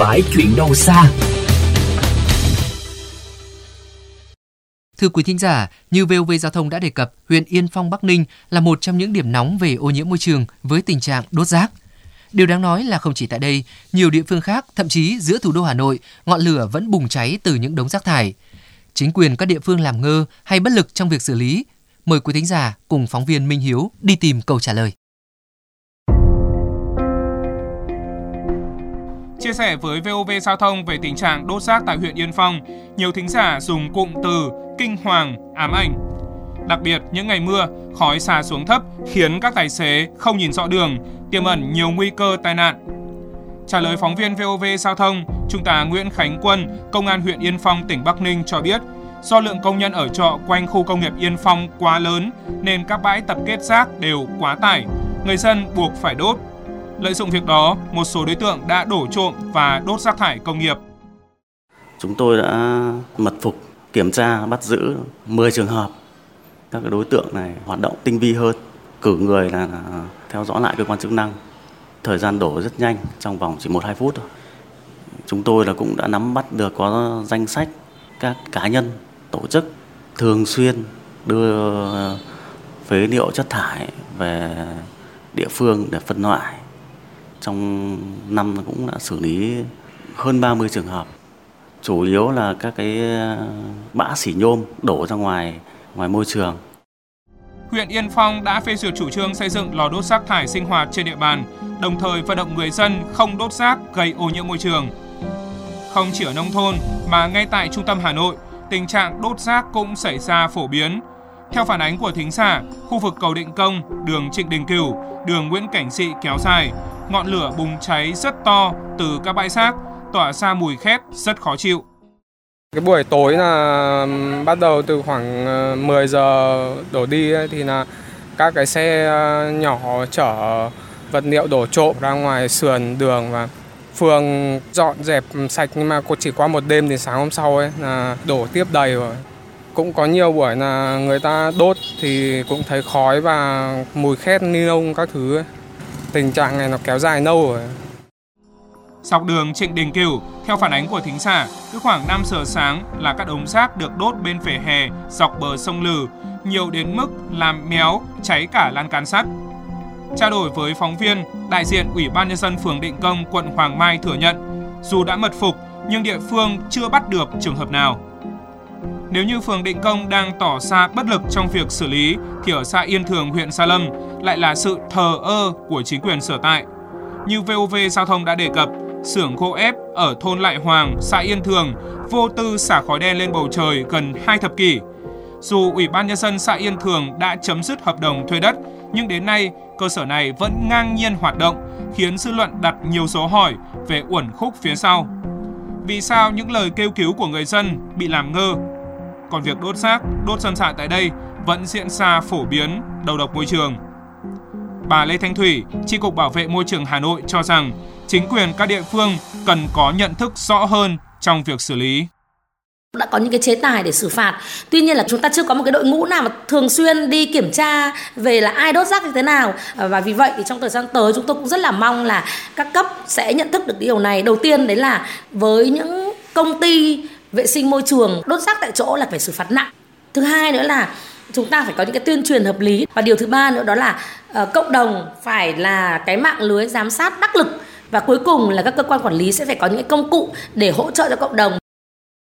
phải chuyện đâu xa. Thưa quý thính giả, như VOV Giao thông đã đề cập, huyện Yên Phong Bắc Ninh là một trong những điểm nóng về ô nhiễm môi trường với tình trạng đốt rác. Điều đáng nói là không chỉ tại đây, nhiều địa phương khác, thậm chí giữa thủ đô Hà Nội, ngọn lửa vẫn bùng cháy từ những đống rác thải. Chính quyền các địa phương làm ngơ hay bất lực trong việc xử lý. Mời quý thính giả cùng phóng viên Minh Hiếu đi tìm câu trả lời. Chia sẻ với VOV Giao thông về tình trạng đốt rác tại huyện Yên Phong, nhiều thính giả dùng cụm từ kinh hoàng, ám ảnh. Đặc biệt, những ngày mưa, khói xả xuống thấp khiến các tài xế không nhìn rõ đường, tiềm ẩn nhiều nguy cơ tai nạn. Trả lời phóng viên VOV Giao thông, Trung tá Nguyễn Khánh Quân, Công an huyện Yên Phong, tỉnh Bắc Ninh cho biết, do lượng công nhân ở trọ quanh khu công nghiệp Yên Phong quá lớn nên các bãi tập kết rác đều quá tải, người dân buộc phải đốt. Lợi dụng việc đó, một số đối tượng đã đổ trộm và đốt rác thải công nghiệp. Chúng tôi đã mật phục kiểm tra bắt giữ 10 trường hợp. Các đối tượng này hoạt động tinh vi hơn cử người là theo dõi lại cơ quan chức năng. Thời gian đổ rất nhanh trong vòng chỉ một hai phút thôi. Chúng tôi là cũng đã nắm bắt được có danh sách các cá nhân tổ chức thường xuyên đưa phế liệu chất thải về địa phương để phân loại trong năm cũng đã xử lý hơn 30 trường hợp chủ yếu là các cái ờ, bã xỉ nhôm đổ ra ngoài ngoài môi trường huyện Yên Phong đã phê duyệt chủ trương xây dựng lò đốt rác thải sinh hoạt trên địa bàn, đồng thời vận động người dân không đốt rác gây ô nhiễm môi trường. Không chỉ ở nông thôn mà ngay tại trung tâm Hà Nội, tình trạng đốt rác cũng xảy ra phổ biến. Theo phản ánh của thính giả, khu vực cầu Định Công, đường Trịnh Đình Cửu, đường Nguyễn Cảnh Sĩ kéo dài, ngọn lửa bùng cháy rất to từ các bãi rác, tỏa ra mùi khét rất khó chịu. Cái buổi tối là bắt đầu từ khoảng ờ, 10 giờ đổ đi ấy, thì là các cái xe ờ, nhỏ chở vật liệu đổ trộm ra ngoài sườn đường và phường dọn dẹp sạch nhưng mà chỉ qua một đêm thì sáng hôm sau ấy là đổ tiếp đầy rồi. Cũng có nhiều buổi là người ta đốt thì cũng thấy khói và mùi khét ni lông các thứ ấy. Tình trạng này nó kéo dài lâu rồi. Dọc đường Trịnh Đình Cửu, theo phản ánh của thính giả, cứ khoảng 5 giờ sáng là các đống rác được đốt bên vỉa hè dọc bờ sông Lừ, nhiều đến mức làm méo, cháy cả lan can sắt. Trao đổi với phóng viên, đại diện Ủy ban nhân dân phường Định Công, quận Hoàng Mai thừa nhận, dù đã mật phục nhưng địa phương chưa bắt được trường hợp nào. Nếu như phường Định Công đang tỏ ra bất lực trong việc xử lý thì ở xã Yên Thường, huyện Sa Lâm lại là sự thờ ơ của chính quyền sở tại. Như VOV Giao thông đã đề cập, xưởng gỗ ép ở thôn Lại Hoàng, xã Yên Thường vô tư xả khói đen lên bầu trời gần 2 thập kỷ. Dù Ủy ban Nhân dân xã Yên Thường đã chấm dứt hợp đồng thuê đất, nhưng đến nay cơ sở này vẫn ngang nhiên hoạt động, khiến dư luận đặt nhiều dấu hỏi về uẩn khúc phía sau. Vì sao những lời kêu cứu của người dân bị làm ngơ? Còn việc đốt xác, đốt sân sạn tại đây vẫn diễn ra phổ biến, đầu độc môi trường. Bà Lê Thanh Thủy, Chi cục Bảo vệ môi trường Hà Nội cho rằng chính quyền các địa phương cần có nhận thức rõ hơn trong việc xử lý. Đã có những cái chế tài để xử phạt. Tuy nhiên là chúng ta chưa có một cái đội ngũ nào mà thường xuyên đi kiểm tra về là ai đốt rác như thế nào. Và vì vậy thì trong thời gian tới chúng tôi cũng rất là mong là các cấp sẽ nhận thức được điều này. Đầu tiên đấy là với những công ty vệ sinh môi trường đốt rác tại chỗ là phải xử phạt nặng. Thứ hai nữa là chúng ta phải có những cái tuyên truyền hợp lý. Và điều thứ ba nữa đó là uh, cộng đồng phải là cái mạng lưới giám sát đắc lực. Và cuối cùng là các cơ quan quản lý sẽ phải có những công cụ để hỗ trợ cho cộng đồng